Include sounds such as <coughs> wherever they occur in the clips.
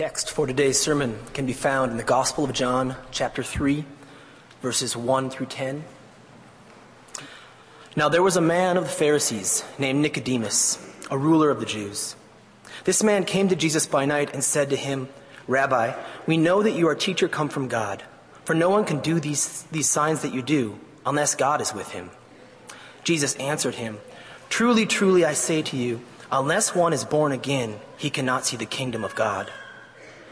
text for today's sermon can be found in the Gospel of John, chapter 3, verses 1 through 10. Now there was a man of the Pharisees named Nicodemus, a ruler of the Jews. This man came to Jesus by night and said to him, Rabbi, we know that you are a teacher come from God, for no one can do these, these signs that you do unless God is with him. Jesus answered him, Truly, truly, I say to you, unless one is born again, he cannot see the kingdom of God.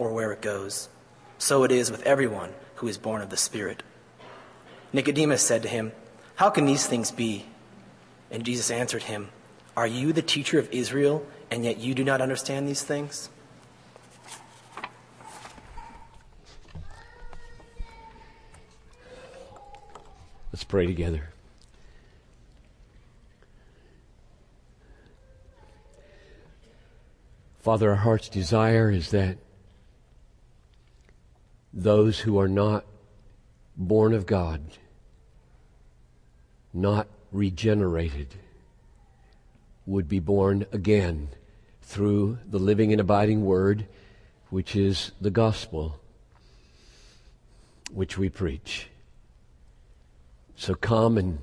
or where it goes. So it is with everyone who is born of the Spirit. Nicodemus said to him, How can these things be? And Jesus answered him, Are you the teacher of Israel, and yet you do not understand these things? Let's pray together. Father, our heart's desire is that those who are not born of God, not regenerated, would be born again through the living and abiding Word, which is the gospel, which we preach. So come and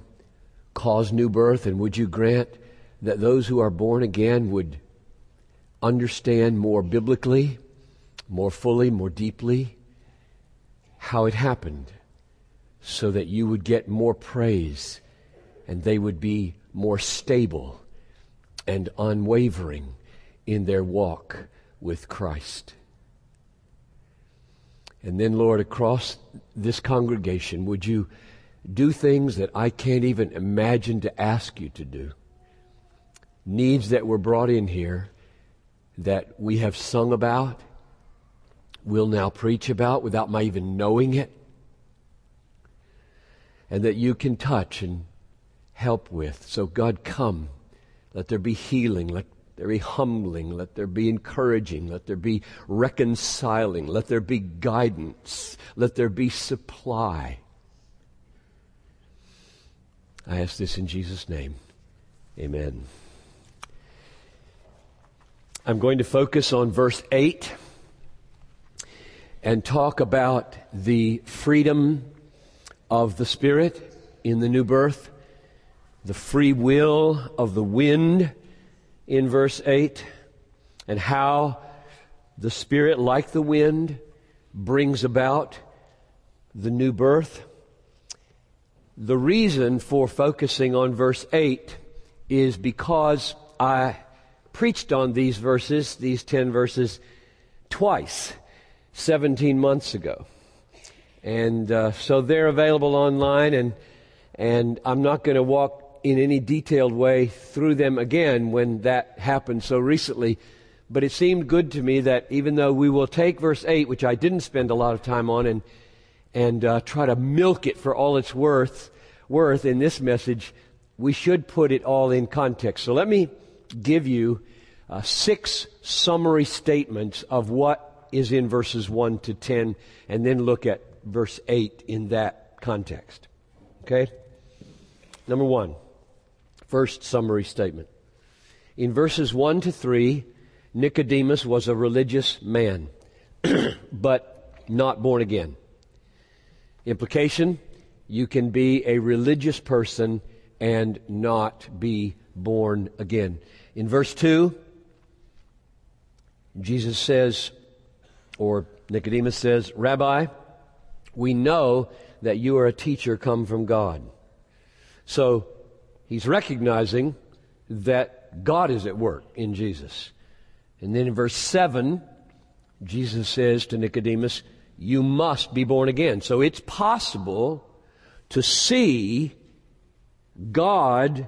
cause new birth, and would you grant that those who are born again would understand more biblically, more fully, more deeply how it happened so that you would get more praise and they would be more stable and unwavering in their walk with Christ. And then, Lord, across this congregation, would you do things that I can't even imagine to ask you to do? Needs that were brought in here that we have sung about, we'll now preach about without my even knowing it, and that you can touch and help with. So, God, come. Let there be healing. Let there be humbling. Let there be encouraging. Let there be reconciling. Let there be guidance. Let there be supply. I ask this in Jesus' name. Amen. I'm going to focus on verse 8 and talk about the freedom of the Spirit in the new birth, the free will of the wind in verse 8, and how the Spirit, like the wind, brings about the new birth. The reason for focusing on verse 8 is because I preached on these verses, these 10 verses, twice 17 months ago. And uh, so they're available online, and, and I'm not going to walk in any detailed way through them again when that happened so recently. But it seemed good to me that even though we will take verse 8, which I didn't spend a lot of time on, and, and uh, try to milk it for all it's worth, worth in this message, we should put it all in context. So let me give you uh, six summary statements of what is in verses 1 to 10, and then look at verse 8 in that context. Okay? Number one, first summary statement. In verses 1 to 3, Nicodemus was a religious man, <clears throat> but not born again. Implication you can be a religious person and not be born again. In verse 2, Jesus says, or Nicodemus says, Rabbi, we know that you are a teacher come from God. So he's recognizing that God is at work in Jesus. And then in verse 7, Jesus says to Nicodemus, You must be born again. So it's possible to see God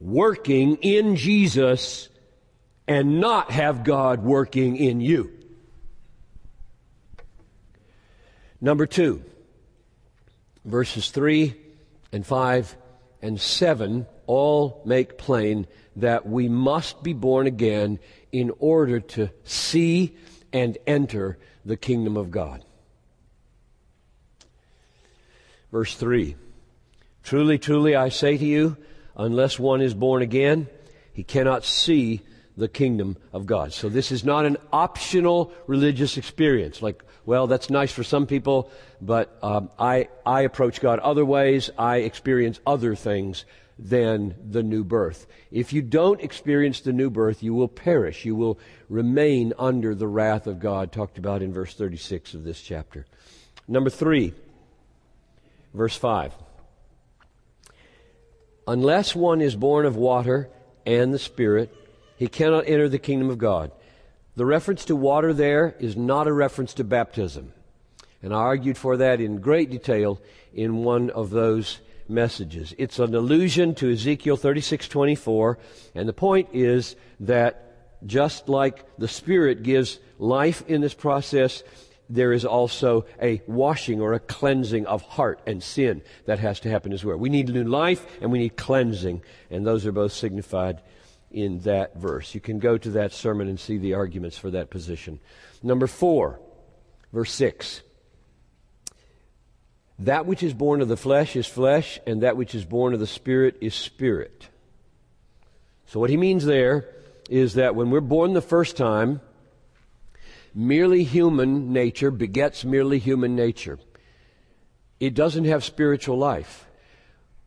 working in Jesus and not have God working in you. Number two, verses 3 and 5 and 7 all make plain that we must be born again in order to see and enter the kingdom of God. Verse 3 Truly, truly, I say to you, unless one is born again, he cannot see the kingdom of God. So this is not an optional religious experience. Like, well, that's nice for some people, but um, I, I approach God other ways. I experience other things than the new birth. If you don't experience the new birth, you will perish. You will remain under the wrath of God, talked about in verse 36 of this chapter. Number three, verse 5. Unless one is born of water and the Spirit, he cannot enter the kingdom of God. The reference to water there is not a reference to baptism. And I argued for that in great detail in one of those messages. It's an allusion to Ezekiel 36:24, and the point is that just like the Spirit gives life in this process, there is also a washing or a cleansing of heart and sin that has to happen as well. We need new life and we need cleansing, and those are both signified in that verse. You can go to that sermon and see the arguments for that position. Number four, verse 6. That which is born of the flesh is flesh, and that which is born of the spirit is spirit. So, what he means there is that when we're born the first time, merely human nature begets merely human nature. It doesn't have spiritual life.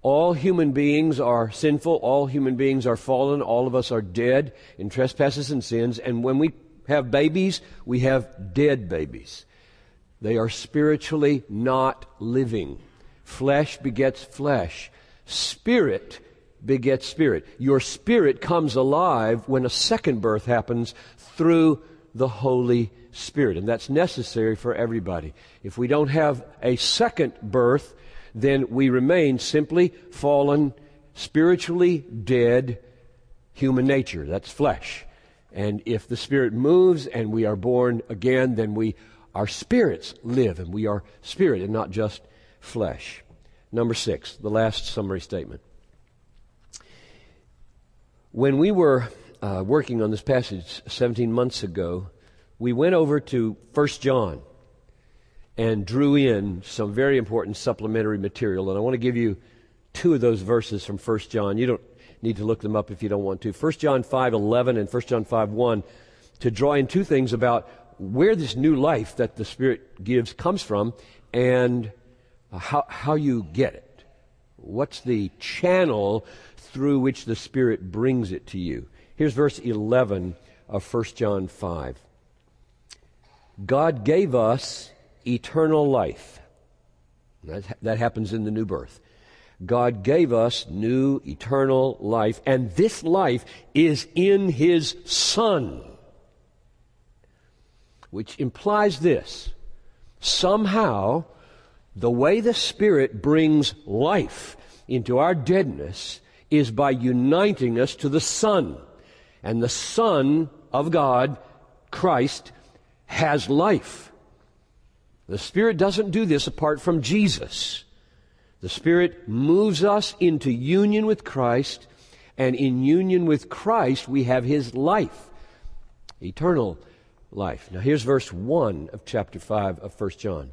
All human beings are sinful. All human beings are fallen. All of us are dead in trespasses and sins. And when we have babies, we have dead babies. They are spiritually not living. Flesh begets flesh. Spirit begets spirit. Your spirit comes alive when a second birth happens through the Holy Spirit. And that's necessary for everybody. If we don't have a second birth, then we remain simply fallen, spiritually dead human nature. That's flesh. And if the Spirit moves and we are born again, then we, our spirits live and we are spirit and not just flesh. Number six, the last summary statement. When we were uh, working on this passage 17 months ago, we went over to 1 John and drew in some very important supplementary material. And I want to give you two of those verses from 1 John. You don't need to look them up if you don't want to. 1 John 5 11 and 1 John 5 1 to draw in two things about where this new life that the Spirit gives comes from and how, how you get it. What's the channel through which the Spirit brings it to you? Here's verse 11 of 1 John 5. God gave us eternal life. That, that happens in the new birth. God gave us new eternal life, and this life is in His Son. Which implies this somehow, the way the Spirit brings life into our deadness is by uniting us to the Son. And the Son of God, Christ, has life. The Spirit doesn't do this apart from Jesus. The Spirit moves us into union with Christ, and in union with Christ, we have His life, eternal life. Now, here's verse 1 of chapter 5 of 1 John.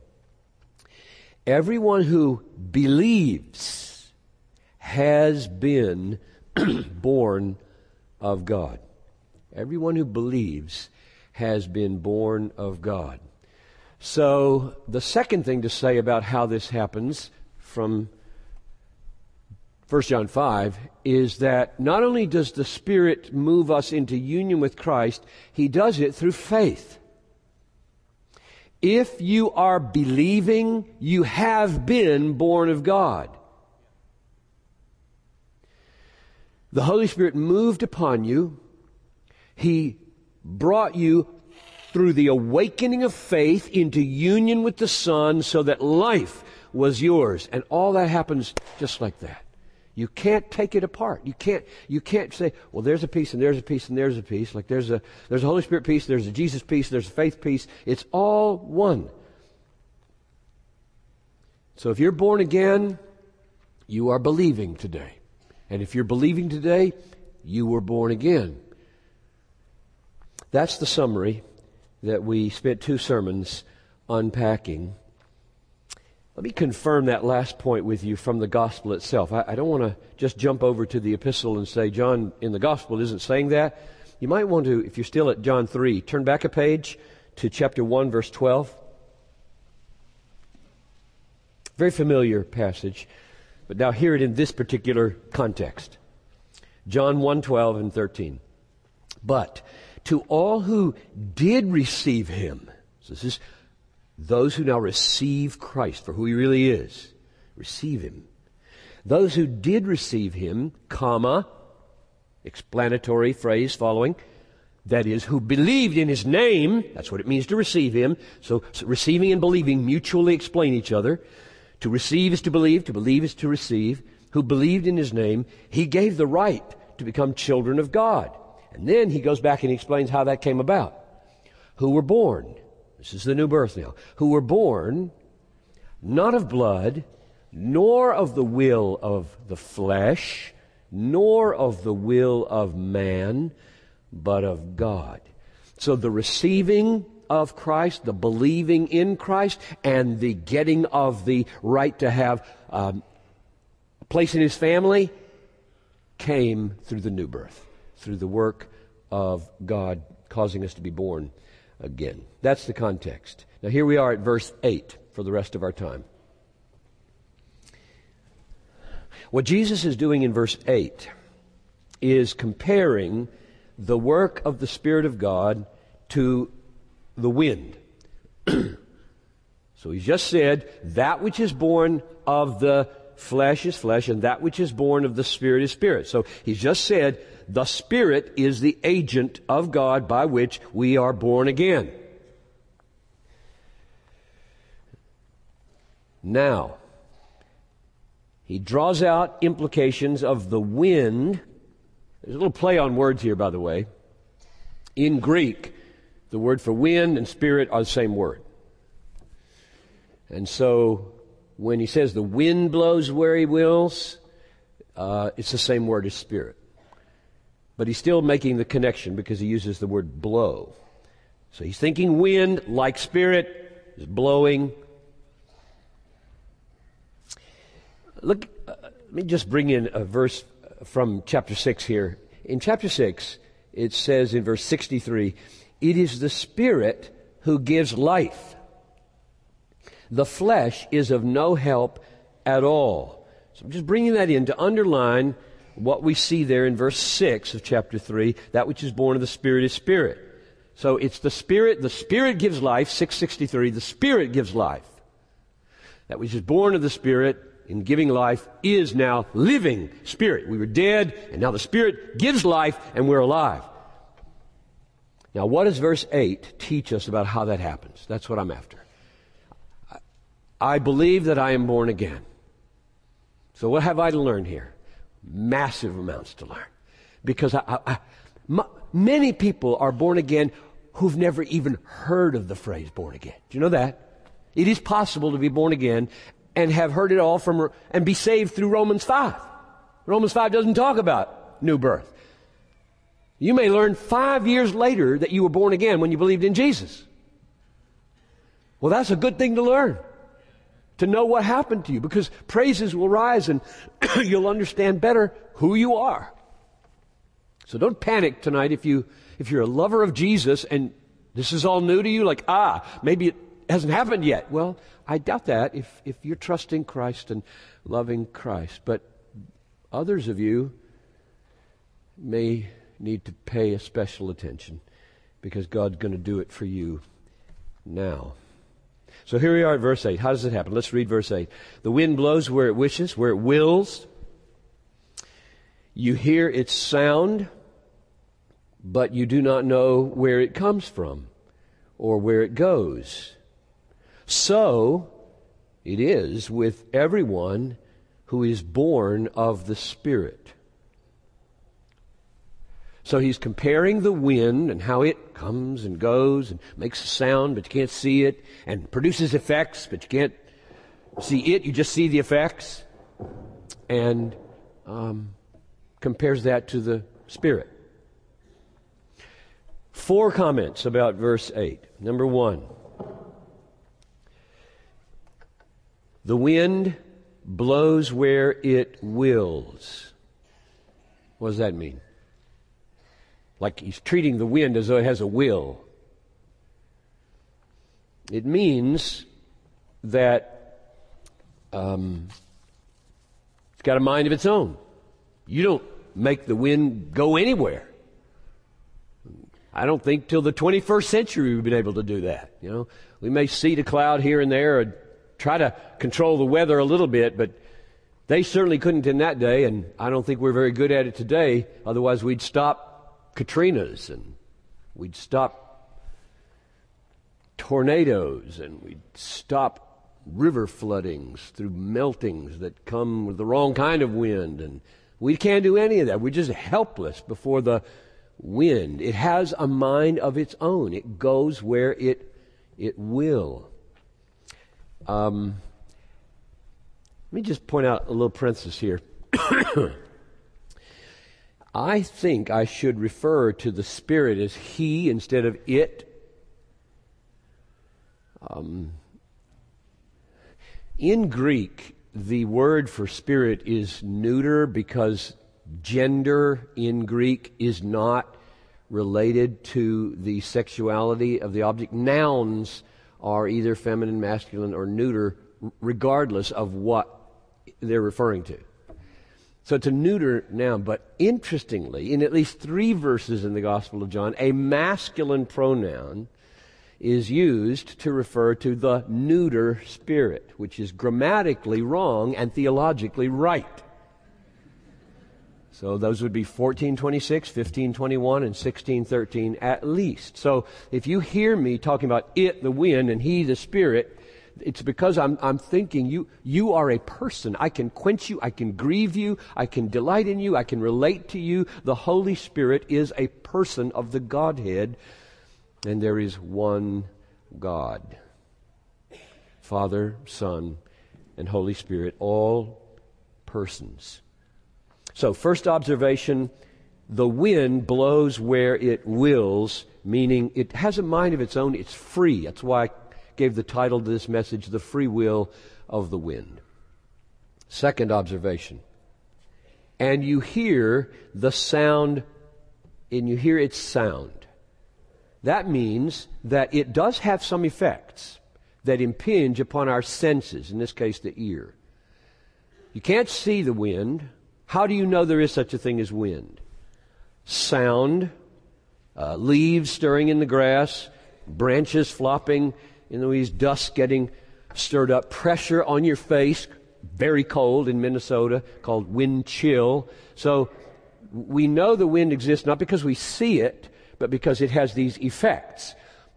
Everyone who believes has been <clears throat> born of God. Everyone who believes has been born of God. So, the second thing to say about how this happens from 1 John 5 is that not only does the Spirit move us into union with Christ, He does it through faith. If you are believing, you have been born of God. The Holy Spirit moved upon you. He brought you through the awakening of faith into union with the Son so that life was yours. And all that happens just like that. You can't take it apart. You can't, you can't say, well, there's a piece and there's a piece and there's a piece. Like there's a, there's a Holy Spirit piece, there's a Jesus piece, there's a faith piece. It's all one. So if you're born again, you are believing today. And if you're believing today, you were born again. That's the summary that we spent two sermons unpacking. Let me confirm that last point with you from the gospel itself. I, I don't want to just jump over to the epistle and say, John in the gospel isn't saying that. You might want to, if you're still at John 3, turn back a page to chapter 1, verse 12. Very familiar passage, but now hear it in this particular context. John 1, 12 and 13. But to all who did receive him, so this is those who now receive Christ for who he really is, receive him. Those who did receive him, comma, explanatory phrase following, that is, who believed in his name, that's what it means to receive him. So, so, receiving and believing mutually explain each other. To receive is to believe, to believe is to receive. Who believed in his name, he gave the right to become children of God. And then he goes back and he explains how that came about. Who were born, this is the new birth now, who were born not of blood, nor of the will of the flesh, nor of the will of man, but of God. So the receiving of Christ, the believing in Christ, and the getting of the right to have um, a place in His family came through the new birth, through the work of God causing us to be born again. That's the context. Now here we are at verse 8 for the rest of our time. What Jesus is doing in verse 8 is comparing the work of the Spirit of God to the wind. <clears throat> so he just said, that which is born of the flesh is flesh, and that which is born of the Spirit is spirit. So he just said, the Spirit is the agent of God by which we are born again. Now, he draws out implications of the wind. There's a little play on words here, by the way. In Greek, the word for wind and spirit are the same word. And so, when he says the wind blows where he wills, uh, it's the same word as spirit. But he's still making the connection because he uses the word blow. So he's thinking wind, like spirit, is blowing Look, uh, let me just bring in a verse from chapter 6 here. In chapter 6, it says in verse 63 It is the Spirit who gives life. The flesh is of no help at all. So I'm just bringing that in to underline what we see there in verse 6 of chapter 3 that which is born of the Spirit is Spirit. So it's the Spirit, the Spirit gives life, 663, the Spirit gives life. That which is born of the Spirit in giving life is now living spirit. We were dead, and now the Spirit gives life, and we're alive. Now, what does verse 8 teach us about how that happens? That's what I'm after. I believe that I am born again. So, what have I to learn here? Massive amounts to learn. Because many people are born again who've never even heard of the phrase born again. Do you know that? It is possible to be born again and have heard it all from, and be saved through Romans 5. Romans 5 doesn't talk about new birth. You may learn five years later that you were born again when you believed in Jesus. Well, that's a good thing to learn. To know what happened to you because praises will rise and <clears throat> you'll understand better who you are. So don't panic tonight if you, if you're a lover of Jesus and this is all new to you, like, ah, maybe it hasn't happened yet. Well, I doubt that if, if you're trusting Christ and loving Christ. But others of you may need to pay a special attention because God's going to do it for you now. So here we are at verse 8. How does it happen? Let's read verse 8. The wind blows where it wishes, where it wills. You hear its sound, but you do not know where it comes from or where it goes. So it is with everyone who is born of the Spirit. So he's comparing the wind and how it comes and goes and makes a sound, but you can't see it, and produces effects, but you can't see it, you just see the effects, and um, compares that to the Spirit. Four comments about verse 8. Number one, the wind blows where it wills. What does that mean? Like he's treating the wind as though it has a will. It means that um, it's got a mind of its own. You don't make the wind go anywhere. I don't think till the 21st century we've been able to do that. You know, we may seed a cloud here and there and try to control the weather a little bit, but they certainly couldn't in that day, and I don't think we're very good at it today. Otherwise, we'd stop Katrinas and we'd stop tornadoes and we'd stop river floodings through meltings that come with the wrong kind of wind and we can't do any of that. We're just helpless before the wind. It has a mind of its own. It goes where it, it will. Um, let me just point out a little parenthesis here. <coughs> I think I should refer to the Spirit as He instead of it. Um, in Greek, the word for spirit is neuter because gender in Greek is not related to the sexuality of the object. Nouns are either feminine, masculine, or neuter, regardless of what they're referring to. So it's a neuter noun, but interestingly, in at least three verses in the Gospel of John, a masculine pronoun is used to refer to the neuter spirit, which is grammatically wrong and theologically right. So those would be 1426, 1521, and 1613 at least. So if you hear me talking about it, the wind, and he, the spirit, it's because I'm, I'm thinking you, you are a person. I can quench you. I can grieve you. I can delight in you. I can relate to you. The Holy Spirit is a person of the Godhead and there is one God Father, Son, and Holy Spirit, all persons. So, first observation the wind blows where it wills, meaning it has a mind of its own, it's free. That's why gave the title to this message, The Free Will of the Wind. Second observation. And you hear the sound, and you hear its sound. That means that it does have some effects that impinge upon our senses, in this case, the ear. You can't see the wind. How do you know there is such a thing as wind? Sound, uh, leaves stirring in the grass, branches flopping in know, breeze, dust getting stirred up, pressure on your face, very cold in Minnesota, called wind chill. So we know the wind exists not because we see it, but because it has these effects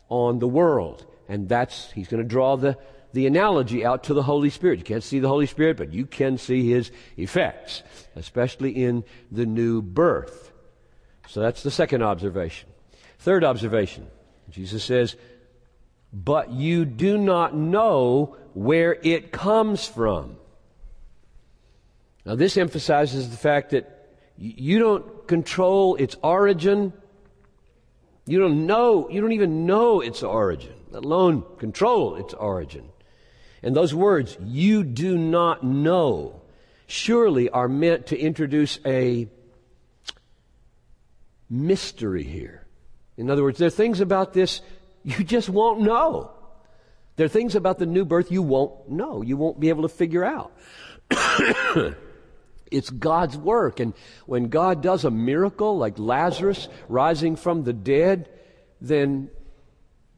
on the world. And that's, he's going to draw the, the analogy out to the Holy Spirit. You can't see the Holy Spirit, but you can see his effects, especially in the new birth. So that's the second observation. Third observation Jesus says, But you do not know where it comes from. Now, this emphasizes the fact that you don't control its origin, you don't know, you don't even know its origin, let alone control its origin. And those words, you do not know, surely are meant to introduce a mystery here. In other words, there are things about this you just won't know. There are things about the new birth you won't know, you won't be able to figure out. <coughs> It's God's work. And when God does a miracle like Lazarus rising from the dead, then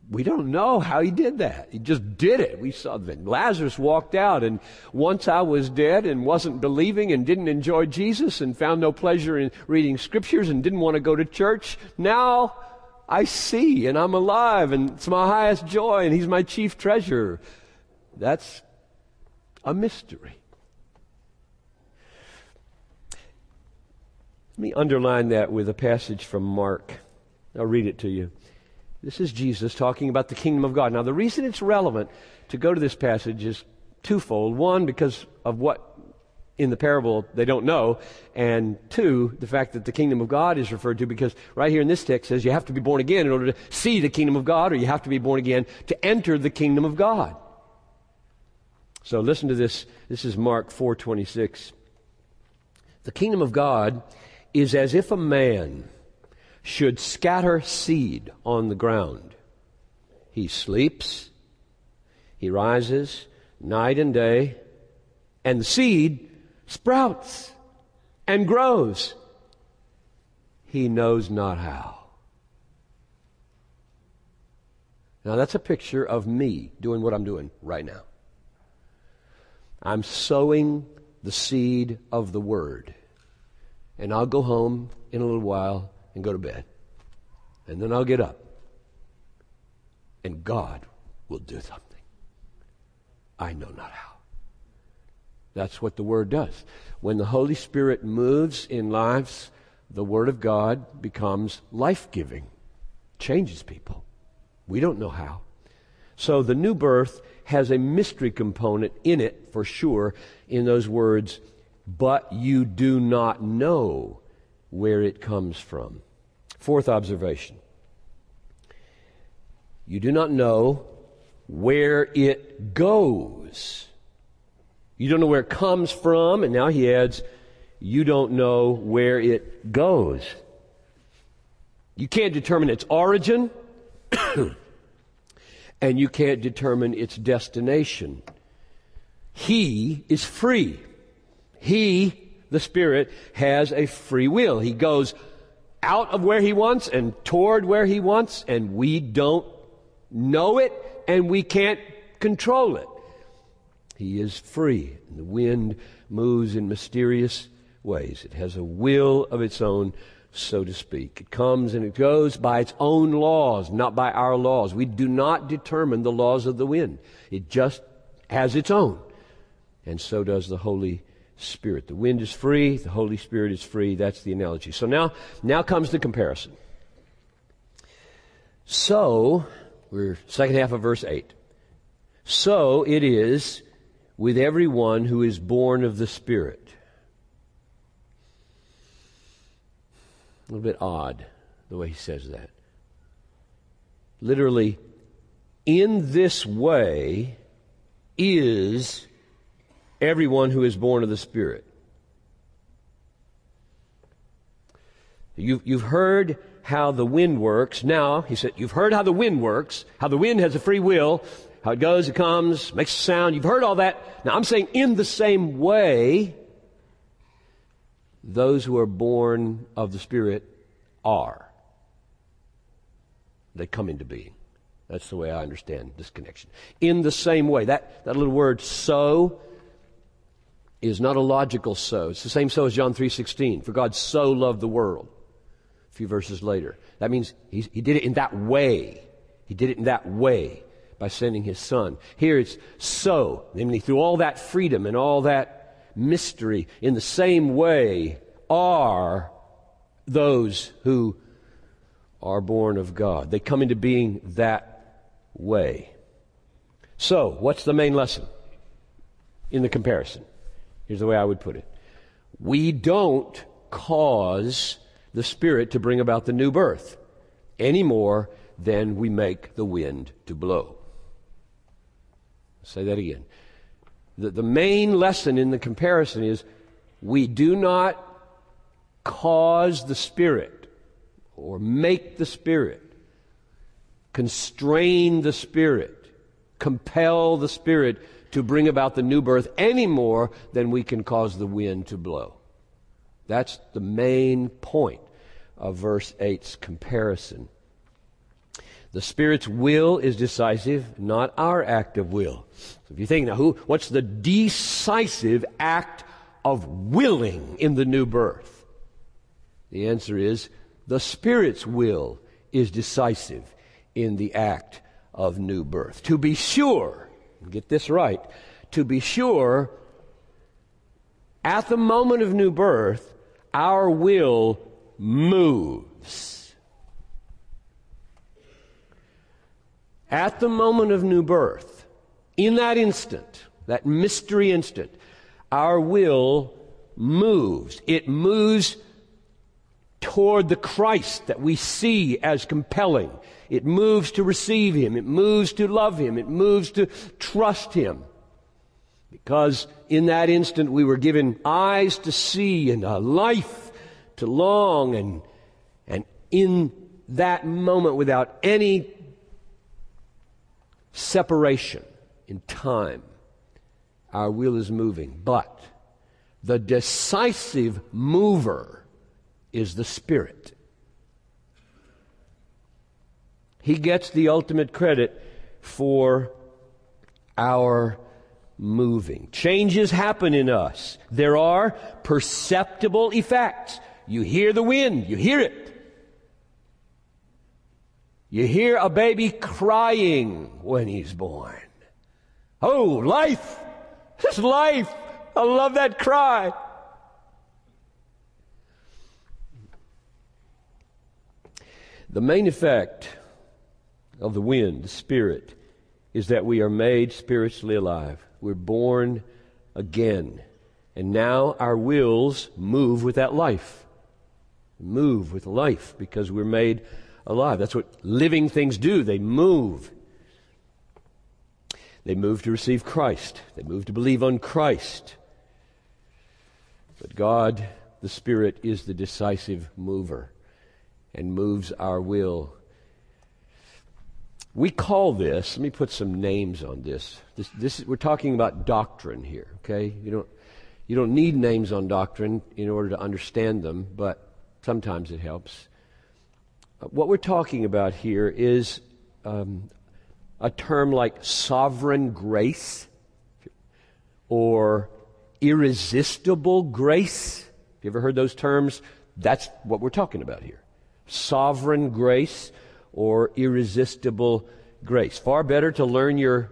we don't know how he did that. He just did it. We saw that Lazarus walked out and once I was dead and wasn't believing and didn't enjoy Jesus and found no pleasure in reading scriptures and didn't want to go to church. Now I see and I'm alive and it's my highest joy and he's my chief treasure. That's a mystery. Let me underline that with a passage from Mark. I'll read it to you. This is Jesus talking about the kingdom of God. Now, the reason it's relevant to go to this passage is twofold. One, because of what in the parable they don't know, and two, the fact that the kingdom of God is referred to because right here in this text says you have to be born again in order to see the kingdom of God, or you have to be born again to enter the kingdom of God. So listen to this. This is Mark 4:26. The kingdom of God is as if a man should scatter seed on the ground. He sleeps, he rises night and day, and the seed sprouts and grows. He knows not how. Now, that's a picture of me doing what I'm doing right now. I'm sowing the seed of the Word. And I'll go home in a little while and go to bed. And then I'll get up. And God will do something. I know not how. That's what the Word does. When the Holy Spirit moves in lives, the Word of God becomes life giving, changes people. We don't know how. So the new birth has a mystery component in it, for sure, in those words, but you do not know where it comes from. Fourth observation you do not know where it goes. You don't know where it comes from, and now he adds, you don't know where it goes. You can't determine its origin, <clears throat> and you can't determine its destination. He is free. He, the Spirit, has a free will. He goes out of where he wants and toward where he wants, and we don't know it, and we can't control it. He is free. And the wind moves in mysterious ways. It has a will of its own, so to speak. It comes and it goes by its own laws, not by our laws. We do not determine the laws of the wind. It just has its own. And so does the Holy Spirit. The wind is free, the Holy Spirit is free. That's the analogy. So now, now comes the comparison. So, we're second half of verse 8. So it is with everyone who is born of the Spirit. A little bit odd the way he says that. Literally, in this way is everyone who is born of the Spirit. You've, you've heard how the wind works. Now, he said, you've heard how the wind works, how the wind has a free will, how it goes, it comes, makes a sound. You've heard all that. Now I'm saying in the same way, those who are born of the Spirit are. They come into being. That's the way I understand this connection. In the same way. That, that little word so is not a logical so. It's the same so as John 3.16. For God so loved the world. A few verses later. That means he, he did it in that way. He did it in that way by sending his son. Here it's so, namely through all that freedom and all that mystery, in the same way are those who are born of God. They come into being that way. So, what's the main lesson in the comparison? Here's the way I would put it. We don't cause the Spirit to bring about the new birth any more than we make the wind to blow say that again. The, the main lesson in the comparison is we do not cause the Spirit or make the Spirit, constrain the Spirit, compel the Spirit to bring about the new birth any more than we can cause the wind to blow. That's the main point of verse 8's comparison. The Spirit's will is decisive, not our act of will. So if you think now, who, what's the decisive act of willing in the new birth? The answer is the Spirit's will is decisive in the act of new birth. To be sure, get this right, to be sure, at the moment of new birth, our will moves. At the moment of new birth, in that instant, that mystery instant, our will moves. It moves toward the Christ that we see as compelling. It moves to receive Him. It moves to love Him. It moves to trust Him. Because in that instant we were given eyes to see and a life to long and, and in that moment without any separation in time, our wheel is moving. But the decisive mover is the Spirit. He gets the ultimate credit for our moving. Changes happen in us. There are perceptible effects. You hear the wind, you hear it. You hear a baby crying when he's born. Oh, life! This life! I love that cry. The main effect of the wind, the spirit, is that we are made spiritually alive. We're born again. And now our wills move with that life. Move with life because we're made alive. That's what living things do. They move. They move to receive Christ. They move to believe on Christ. But God, the Spirit, is the decisive mover and moves our will. We call this, let me put some names on this. this, this we're talking about doctrine here, okay? You don't, you don't need names on doctrine in order to understand them, but sometimes it helps. What we're talking about here is um, a term like sovereign grace or irresistible grace. Have you ever heard those terms? That's what we're talking about here. Sovereign grace or irresistible grace. Far better to learn your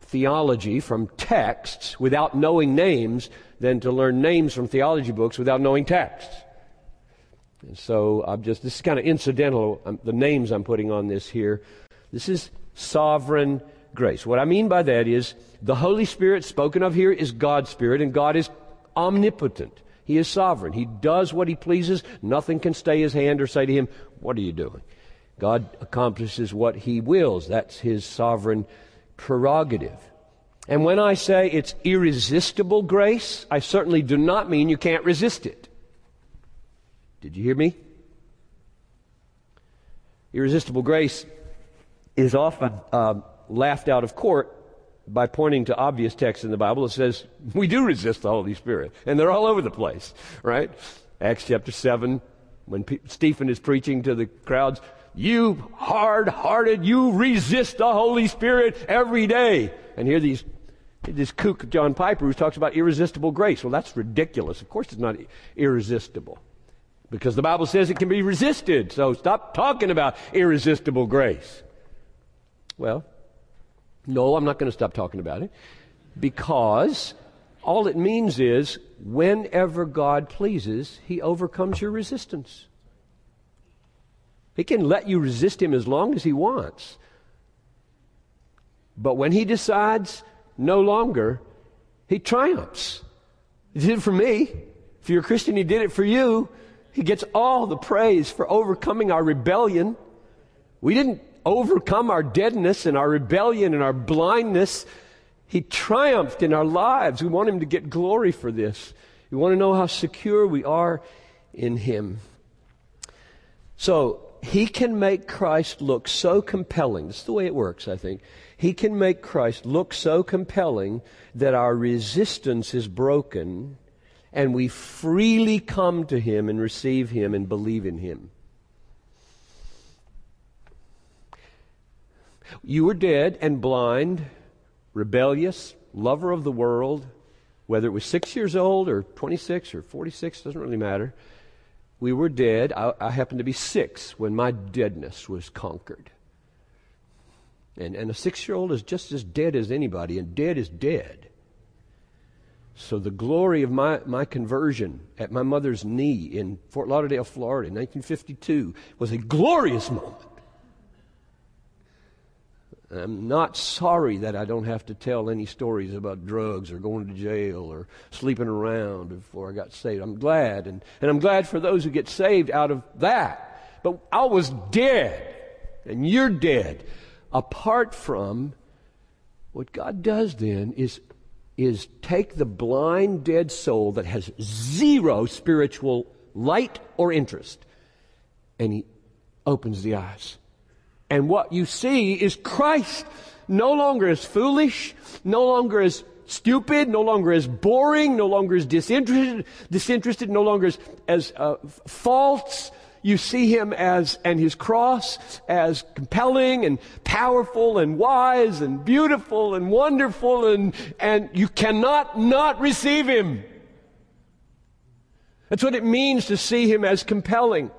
theology from texts without knowing names than to learn names from theology books without knowing texts. And so I'm just, this is kind of incidental, um, the names I'm putting on this here. This is sovereign grace. What I mean by that is the Holy Spirit spoken of here is God's Spirit, and God is omnipotent. He is sovereign. He does what he pleases. Nothing can stay his hand or say to him, What are you doing? God accomplishes what he wills. That's his sovereign prerogative. And when I say it's irresistible grace, I certainly do not mean you can't resist it. Did you hear me? Irresistible grace is often uh, laughed out of court by pointing to obvious texts in the Bible that says we do resist the Holy Spirit, and they're all over the place, right? Acts chapter 7, when P- Stephen is preaching to the crowds, you hard hearted, you resist the Holy Spirit every day. And here these this kook John Piper who talks about irresistible grace. Well, that's ridiculous. Of course, it's not irresistible. Because the Bible says it can be resisted. So stop talking about irresistible grace. Well, no, I'm not going to stop talking about it. Because all it means is whenever God pleases, He overcomes your resistance. He can let you resist Him as long as He wants. But when He decides no longer, He triumphs. He did it for me. If you're a Christian, He did it for you. He gets all the praise for overcoming our rebellion. We didn't overcome our deadness and our rebellion and our blindness. He triumphed in our lives. We want Him to get glory for this. We want to know how secure we are in Him. So, He can make Christ look so compelling. This is the way it works, I think. He can make Christ look so compelling that our resistance is broken and we freely come to Him and receive Him and believe in Him. You were dead and blind, rebellious, lover of the world, whether it was six years old or 26 or 46, doesn't really matter. We were dead. I, I happened to be six when my deadness was conquered. And, and a six year old is just as dead as anybody, and dead is dead. So the glory of my, my conversion at my mother's knee in Fort Lauderdale, Florida in 1952 was a glorious moment. I'm not sorry that I don't have to tell any stories about drugs or going to jail or sleeping around before I got saved. I'm glad. And, and I'm glad for those who get saved out of that. But I was dead, and you're dead. Apart from what God does then is, is take the blind, dead soul that has zero spiritual light or interest, and He opens the eyes and what you see is Christ no longer as foolish, no longer as stupid, no longer as boring, no longer as disinterested, disinterested no longer as, as uh, false. You see him as, and his cross as compelling and powerful and wise and beautiful and wonderful and, and you cannot not receive him. That's what it means to see him as compelling.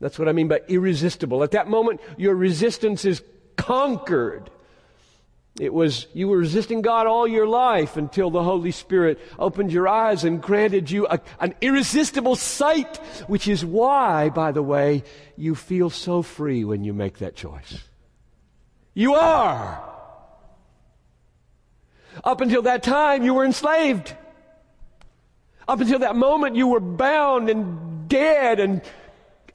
That's what I mean by irresistible. At that moment, your resistance is conquered. It was, you were resisting God all your life until the Holy Spirit opened your eyes and granted you a, an irresistible sight, which is why, by the way, you feel so free when you make that choice. You are. Up until that time, you were enslaved. Up until that moment, you were bound and dead and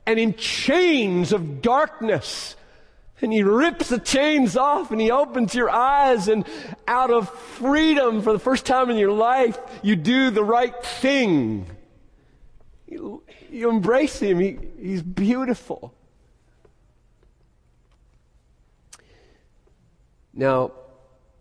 and in chains of darkness. And he rips the chains off and he opens your eyes and out of freedom for the first time in your life, you do the right thing. You, you embrace him. He, he's beautiful. Now,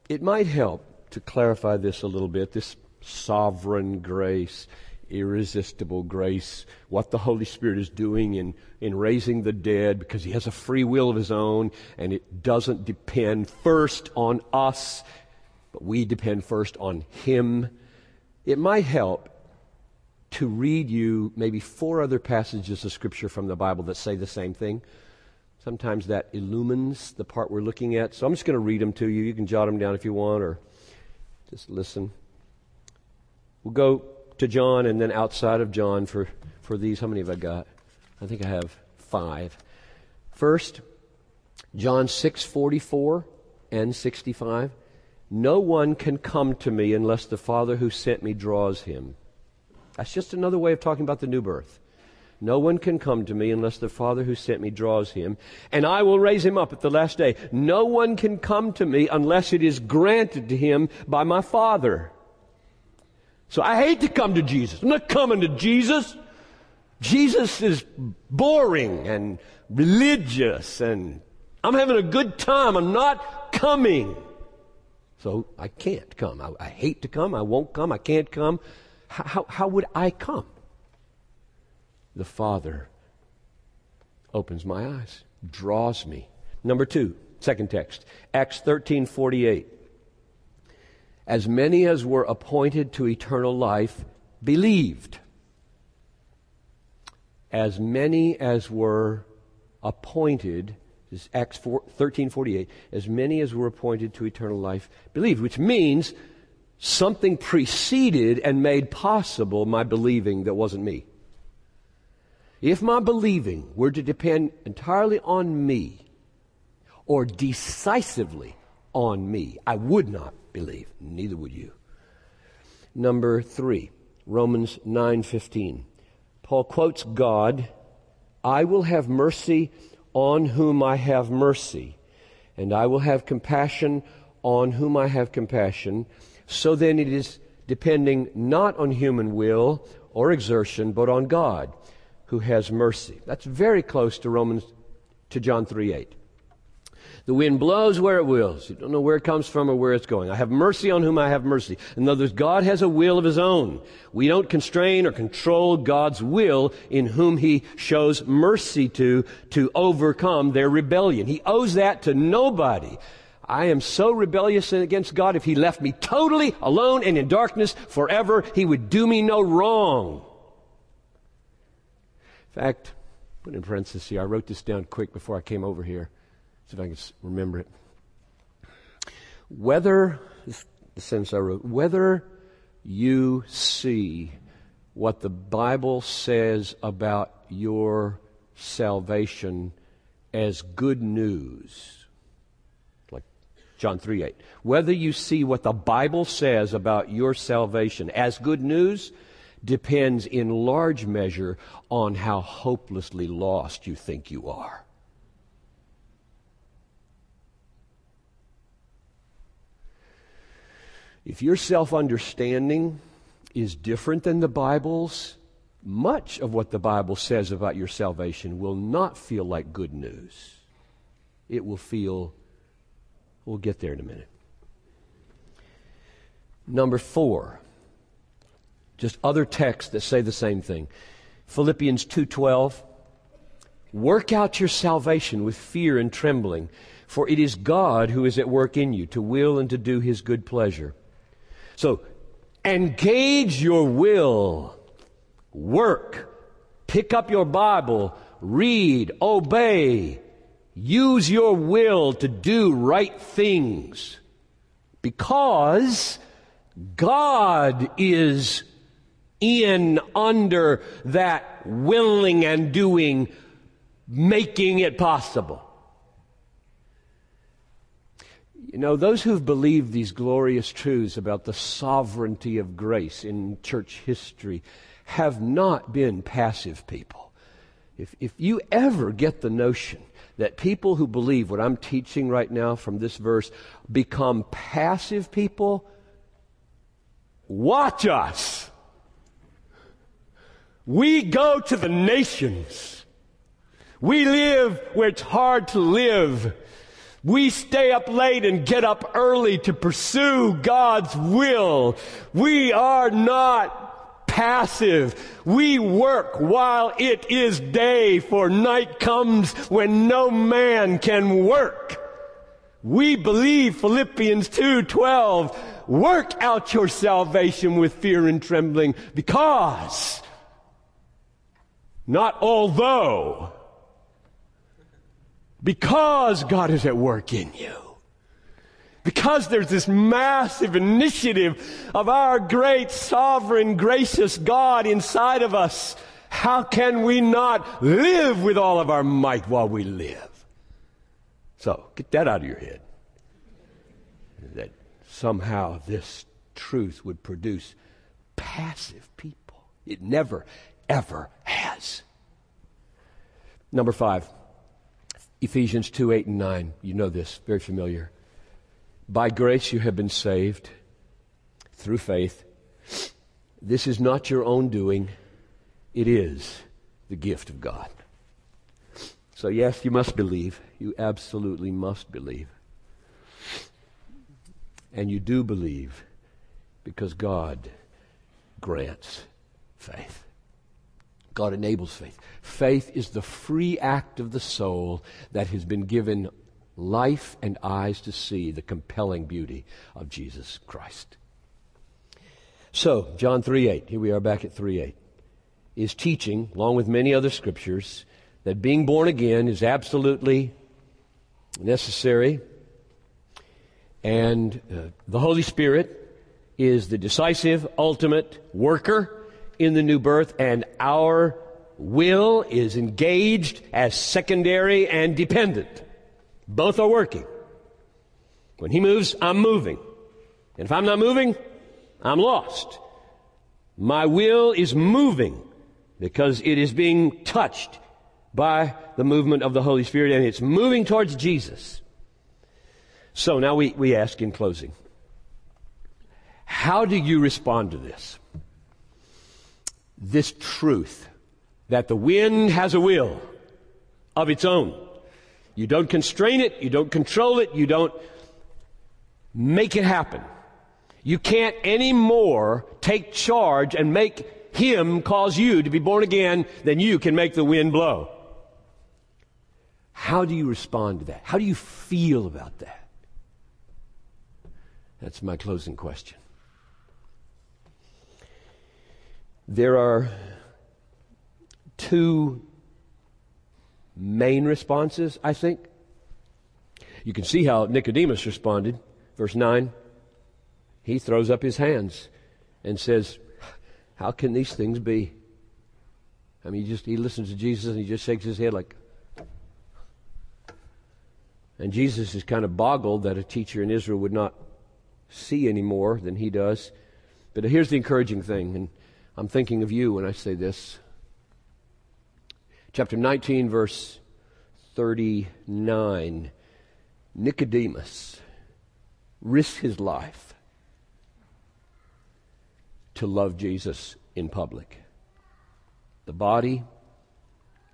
it might help to clarify this a little bit, this sovereign grace irresistible grace, what the Holy Spirit is doing in, in raising the dead, because He has a free will of His own, and it doesn't depend first on us, but we depend first on Him. It might help to read you maybe four other passages of Scripture from the Bible that say the same thing. Sometimes that illumines the part we're looking at. So I'm just going to read them to you. You can jot them down if you want, or just listen. We'll go to John and then outside of John for, for these. How many have I got? I think I have five. First, John 6:44 and 65. No one can come to me unless the Father who sent me draws him. That's just another way of talking about the new birth. No one can come to me unless the Father who sent me draws him, and I will raise him up at the last day. No one can come to me unless it is granted to him by my Father. So I hate to come to Jesus. I'm not coming to Jesus. Jesus is boring and religious and I'm having a good time. I'm not coming. So I can't come. I, I hate to come. I won't come. I can't come. How, how, how would I come? The Father opens my eyes, draws me. Number two, second text, Acts 13 48 as many as were appointed to eternal life believed. As many as were appointed, this is Acts 1348, as many as were appointed to eternal life believed, which means something preceded and made possible my believing that wasn't me. If my believing were to depend entirely on me or decisively on me, I would not believe. Neither would you. Number three, Romans 9:15. Paul quotes God, "I will have mercy on whom I have mercy, and I will have compassion on whom I have compassion." So then it is depending not on human will or exertion, but on God who has mercy. That's very close to Romans to John 3 8. The wind blows where it wills. You don't know where it comes from or where it's going. I have mercy on whom I have mercy. In other words, God has a will of his own. We don't constrain or control God's will in whom he shows mercy to, to overcome their rebellion. He owes that to nobody. I am so rebellious against God. If he left me totally alone and in darkness forever, he would do me no wrong. In fact, put in parentheses here, I wrote this down quick before I came over here. See if I can remember it. Whether, the sentence I wrote, whether you see what the Bible says about your salvation as good news like John 3 8. Whether you see what the Bible says about your salvation as good news depends in large measure on how hopelessly lost you think you are. If your self understanding is different than the Bible's, much of what the Bible says about your salvation will not feel like good news. It will feel, we'll get there in a minute. Number four, just other texts that say the same thing. Philippians 2:12 Work out your salvation with fear and trembling, for it is God who is at work in you to will and to do his good pleasure. So, engage your will. Work. Pick up your Bible. Read. Obey. Use your will to do right things. Because God is in under that willing and doing, making it possible. You know, those who've believed these glorious truths about the sovereignty of grace in church history have not been passive people. If, if you ever get the notion that people who believe what I'm teaching right now from this verse become passive people, watch us. We go to the nations. We live where it's hard to live. We stay up late and get up early to pursue God's will. We are not passive. We work while it is day, for night comes when no man can work. We believe Philippians 2:12, work out your salvation with fear and trembling because not although. Because God is at work in you. Because there's this massive initiative of our great, sovereign, gracious God inside of us. How can we not live with all of our might while we live? So, get that out of your head. That somehow this truth would produce passive people. It never, ever has. Number five, Ephesians 2 8 and 9. You know this, very familiar. By grace you have been saved through faith. This is not your own doing, it is the gift of God. So, yes, you must believe. You absolutely must believe. And you do believe because God grants faith. God enables faith. Faith is the free act of the soul that has been given life and eyes to see the compelling beauty of Jesus Christ. So, John 3 8, here we are back at 3 8, is teaching, along with many other scriptures, that being born again is absolutely necessary. And uh, the Holy Spirit is the decisive, ultimate worker in the new birth, and our will is engaged as secondary and dependent. Both are working. When he moves, I'm moving. And if I'm not moving, I'm lost. My will is moving because it is being touched by the movement of the Holy Spirit and it's moving towards Jesus. So now we, we ask in closing, how do you respond to this? This truth that the wind has a will of its own. You don't constrain it, you don't control it, you don't make it happen. You can't anymore take charge and make him cause you to be born again than you can make the wind blow. How do you respond to that? How do you feel about that? That's my closing question. There are two main responses, I think. You can see how Nicodemus responded. Verse 9. He throws up his hands and says, How can these things be? I mean, he just he listens to Jesus and he just shakes his head like, And Jesus is kind of boggled that a teacher in Israel would not see any more than he does. But here's the encouraging thing, and I'm thinking of you when I say this. Chapter 19, verse 39. Nicodemus risked his life to love Jesus in public. The body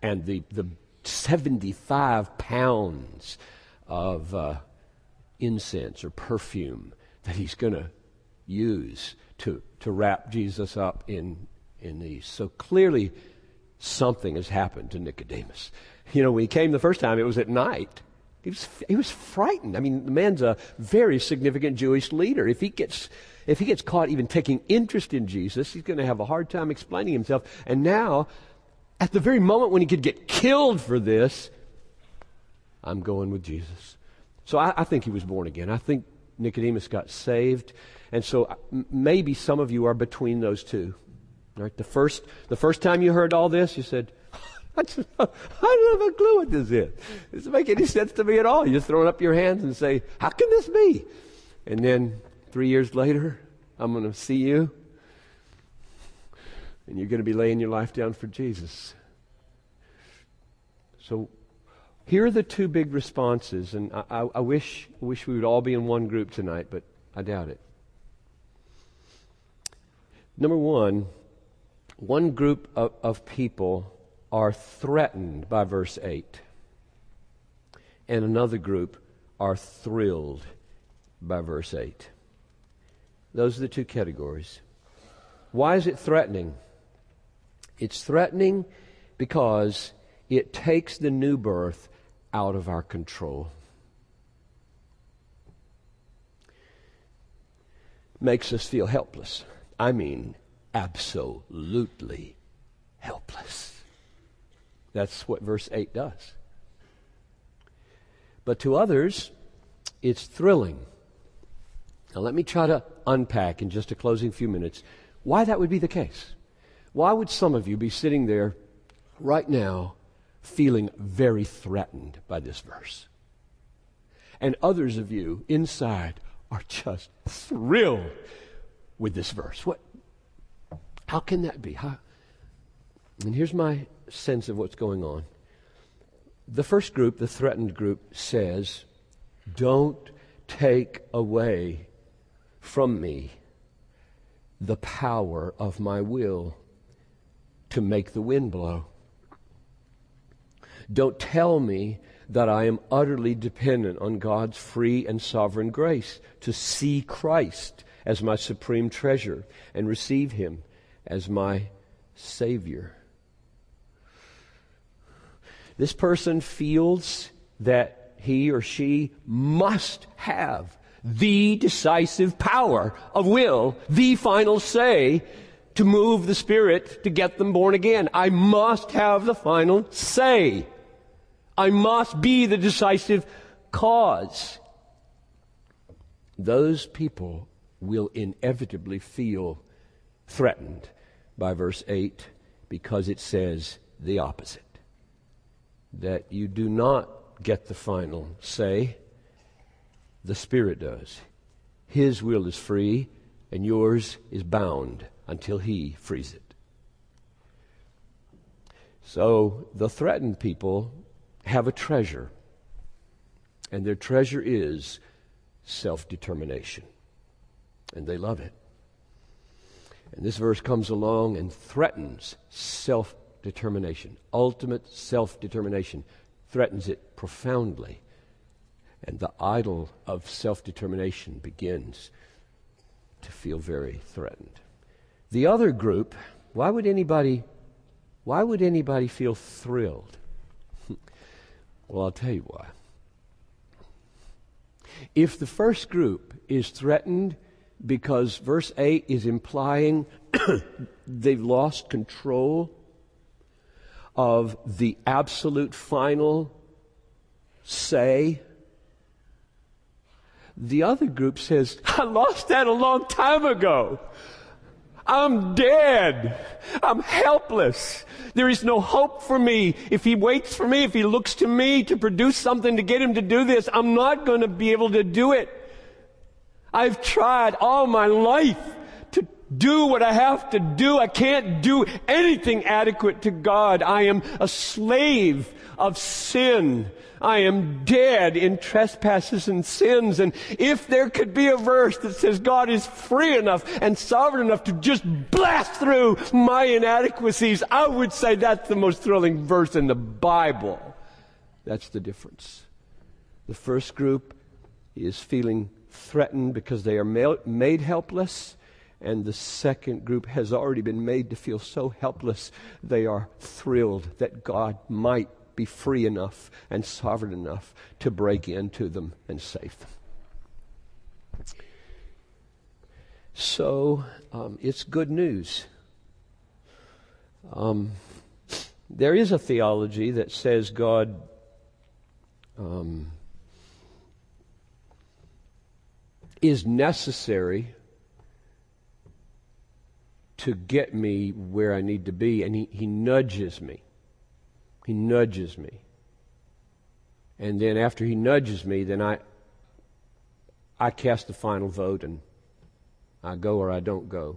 and the, the 75 pounds of uh, incense or perfume that he's going to use to, to wrap Jesus up in, in these. So clearly, something has happened to Nicodemus. You know, when he came the first time, it was at night. He was, he was frightened. I mean, the man's a very significant Jewish leader. If he gets, if he gets caught even taking interest in Jesus, he's going to have a hard time explaining himself. And now, at the very moment when he could get killed for this, I'm going with Jesus. So I, I think he was born again. I think Nicodemus got saved. And so uh, maybe some of you are between those two. Right? The first, the first time you heard all this, you said, <laughs> I, just, <laughs> I don't have a clue what this is. It doesn't make any sense to me at all. You just throw up your hands and say, How can this be? And then three years later, I'm going to see you, and you're going to be laying your life down for Jesus. So here are the two big responses, and I, I, I wish, wish we would all be in one group tonight, but I doubt it. Number one, one group of, of people are threatened by verse 8, and another group are thrilled by verse 8. Those are the two categories. Why is it threatening? It's threatening because it takes the new birth out of our control. Makes us feel helpless. I mean, absolutely helpless. That's what verse 8 does. But to others, it's thrilling. Now, let me try to unpack in just a closing few minutes why that would be the case. Why would some of you be sitting there right now feeling very threatened by this verse? And others of you inside are just thrilled with this verse. What? How can that be? How? And here's my sense of what's going on. The first group, the threatened group, says, Don't take away from me the power of my will to make the wind blow. Don't tell me that I am utterly dependent on God's free and sovereign grace to see Christ as my supreme treasure and receive Him as my Savior. This person feels that he or she must have the decisive power of will, the final say to move the Spirit to get them born again. I must have the final say. I must be the decisive cause. Those people will inevitably feel threatened by verse 8 because it says the opposite that you do not get the final say. The Spirit does. His will is free, and yours is bound until He frees it. So the threatened people have a treasure, and their treasure is self determination. And they love it. And this verse comes along and threatens self determination, ultimate self determination, threatens it profoundly. And the idol of self determination begins to feel very threatened. The other group, why would anybody why would anybody feel thrilled? Well, I'll tell you why. If the first group is threatened because verse 8 is implying <coughs> they've lost control of the absolute final say. The other group says, I lost that a long time ago. I'm dead. I'm helpless. There is no hope for me. If he waits for me, if he looks to me to produce something to get him to do this, I'm not going to be able to do it. I've tried all my life to do what I have to do. I can't do anything adequate to God. I am a slave of sin. I am dead in trespasses and sins. And if there could be a verse that says God is free enough and sovereign enough to just blast through my inadequacies, I would say that's the most thrilling verse in the Bible. That's the difference. The first group is feeling threatened because they are made helpless. And the second group has already been made to feel so helpless, they are thrilled that God might be free enough and sovereign enough to break into them and save them. So um, it's good news. Um, there is a theology that says God um, is necessary to get me where I need to be, and he, he nudges me. He nudges me. And then after he nudges me, then I, I cast the final vote and I go or I don't go.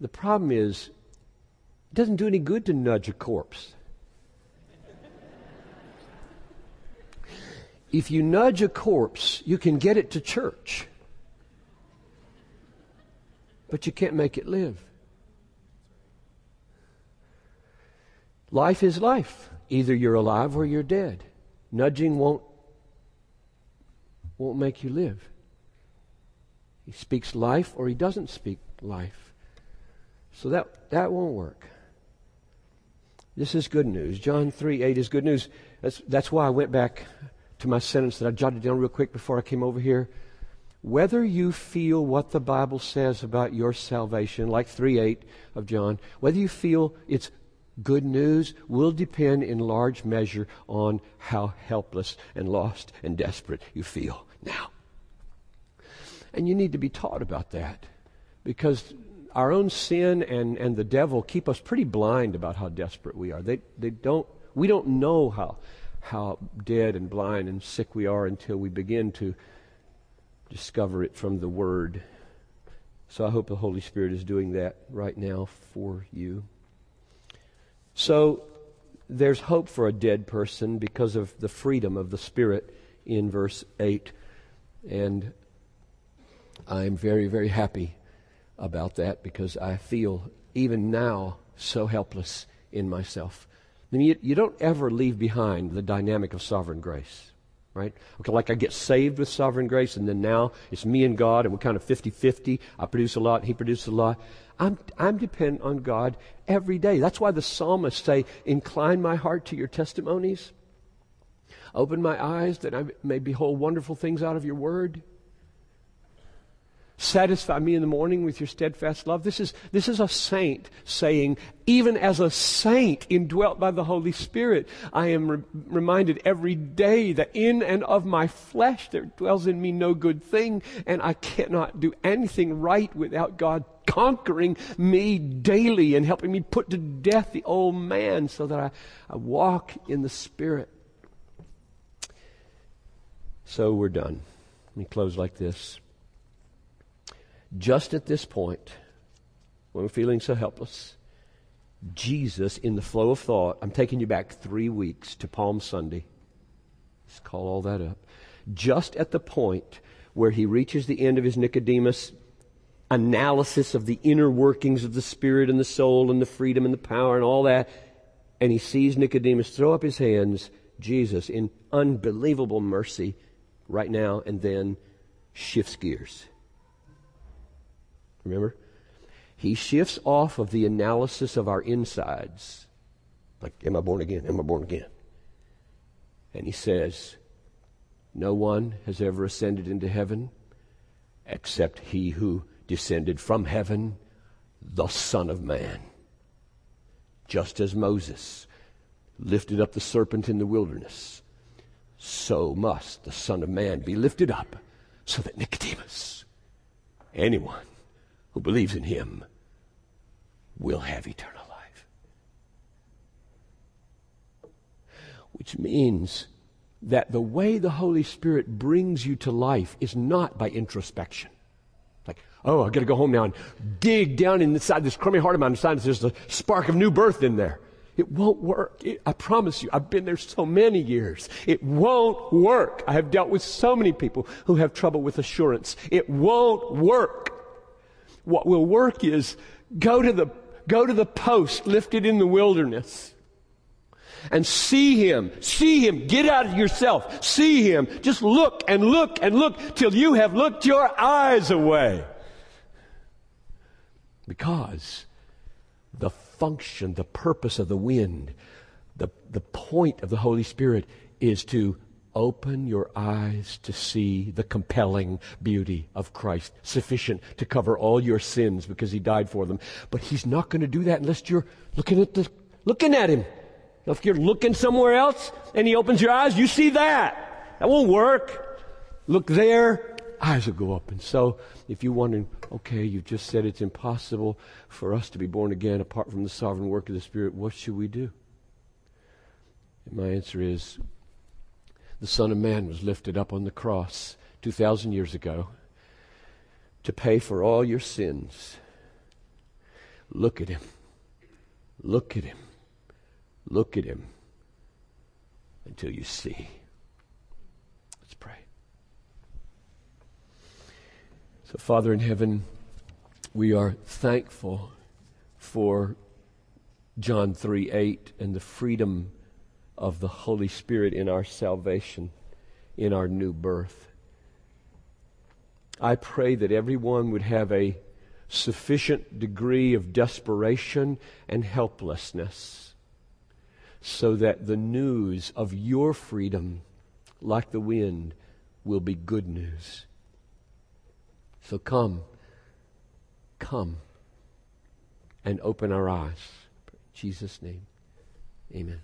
The problem is, it doesn't do any good to nudge a corpse. if you nudge a corpse, you can get it to church, but you can't make it live. Life is life. Either you're alive or you're dead. Nudging won't, won't make you live. He speaks life or he doesn't speak life. So that, that won't work. This is good news. John 3 8 is good news. That's, that's why I went back to my sentence that I jotted down real quick before I came over here. Whether you feel what the Bible says about your salvation, like 3 8 of John, whether you feel it's good news will depend in large measure on how helpless and lost and desperate you feel now. And you need to be taught about that because our own sin and, and the devil keep us pretty blind about how desperate we are. They, they don't, we don't know how, how dead and blind and sick we are until we begin to discover it from the Word. So I hope the Holy Spirit is doing that right now for you. So there's hope for a dead person because of the freedom of the Spirit in verse 8. And I'm very, very happy about that because I feel even now so helpless in myself. I mean, you, you don't ever leave behind the dynamic of sovereign grace right? Okay, like I get saved with sovereign grace, and then now it's me and God, and we're kind of 50 50. I produce a lot, He produces a lot. I'm, I'm dependent on God every day. That's why the psalmists say, Incline my heart to your testimonies. Open my eyes that I may behold wonderful things out of your word. Satisfy me in the morning with your steadfast love. This is, this is a saint saying, even as a saint indwelt by the Holy Spirit, I am re- reminded every day that in and of my flesh there dwells in me no good thing, and I cannot do anything right without God conquering me daily and helping me put to death the old man so that I, I walk in the Spirit. So we're done. Let me close like this. Just at this point, when we're feeling so helpless, Jesus, in the flow of thought, I'm taking you back three weeks to Palm Sunday. Let's call all that up. Just at the point where he reaches the end of his Nicodemus analysis of the inner workings of the spirit and the soul and the freedom and the power and all that, and he sees Nicodemus throw up his hands, Jesus, in unbelievable mercy, right now and then shifts gears. Remember? He shifts off of the analysis of our insides. Like, am I born again? Am I born again? And he says, No one has ever ascended into heaven except he who descended from heaven, the Son of Man. Just as Moses lifted up the serpent in the wilderness, so must the Son of Man be lifted up so that Nicodemus, anyone, who believes in him will have eternal life. Which means that the way the Holy Spirit brings you to life is not by introspection. Oh, I got to go home now and dig down inside this crummy heart of mine find there's a spark of new birth in there. It won't work. It, I promise you, I've been there so many years. It won't work. I have dealt with so many people who have trouble with assurance. It won't work. What will work is go to the, go to the post lifted in the wilderness and see him. See him. Get out of yourself. See him. Just look and look and look till you have looked your eyes away. Because the function, the purpose of the wind, the, the point of the Holy Spirit is to open your eyes to see the compelling beauty of Christ, sufficient to cover all your sins because he died for them. But he's not going to do that unless you're looking at the, looking at him. If you're looking somewhere else and he opens your eyes, you see that. That won't work. Look there, eyes will go open. So if you're wondering, okay, you've just said it's impossible for us to be born again apart from the sovereign work of the Spirit, what should we do? And my answer is the Son of Man was lifted up on the cross 2,000 years ago to pay for all your sins. Look at him. Look at him. Look at him until you see. So, Father in heaven, we are thankful for John 3 8 and the freedom of the Holy Spirit in our salvation, in our new birth. I pray that everyone would have a sufficient degree of desperation and helplessness so that the news of your freedom, like the wind, will be good news. So come, come and open our eyes. In Jesus' name, amen.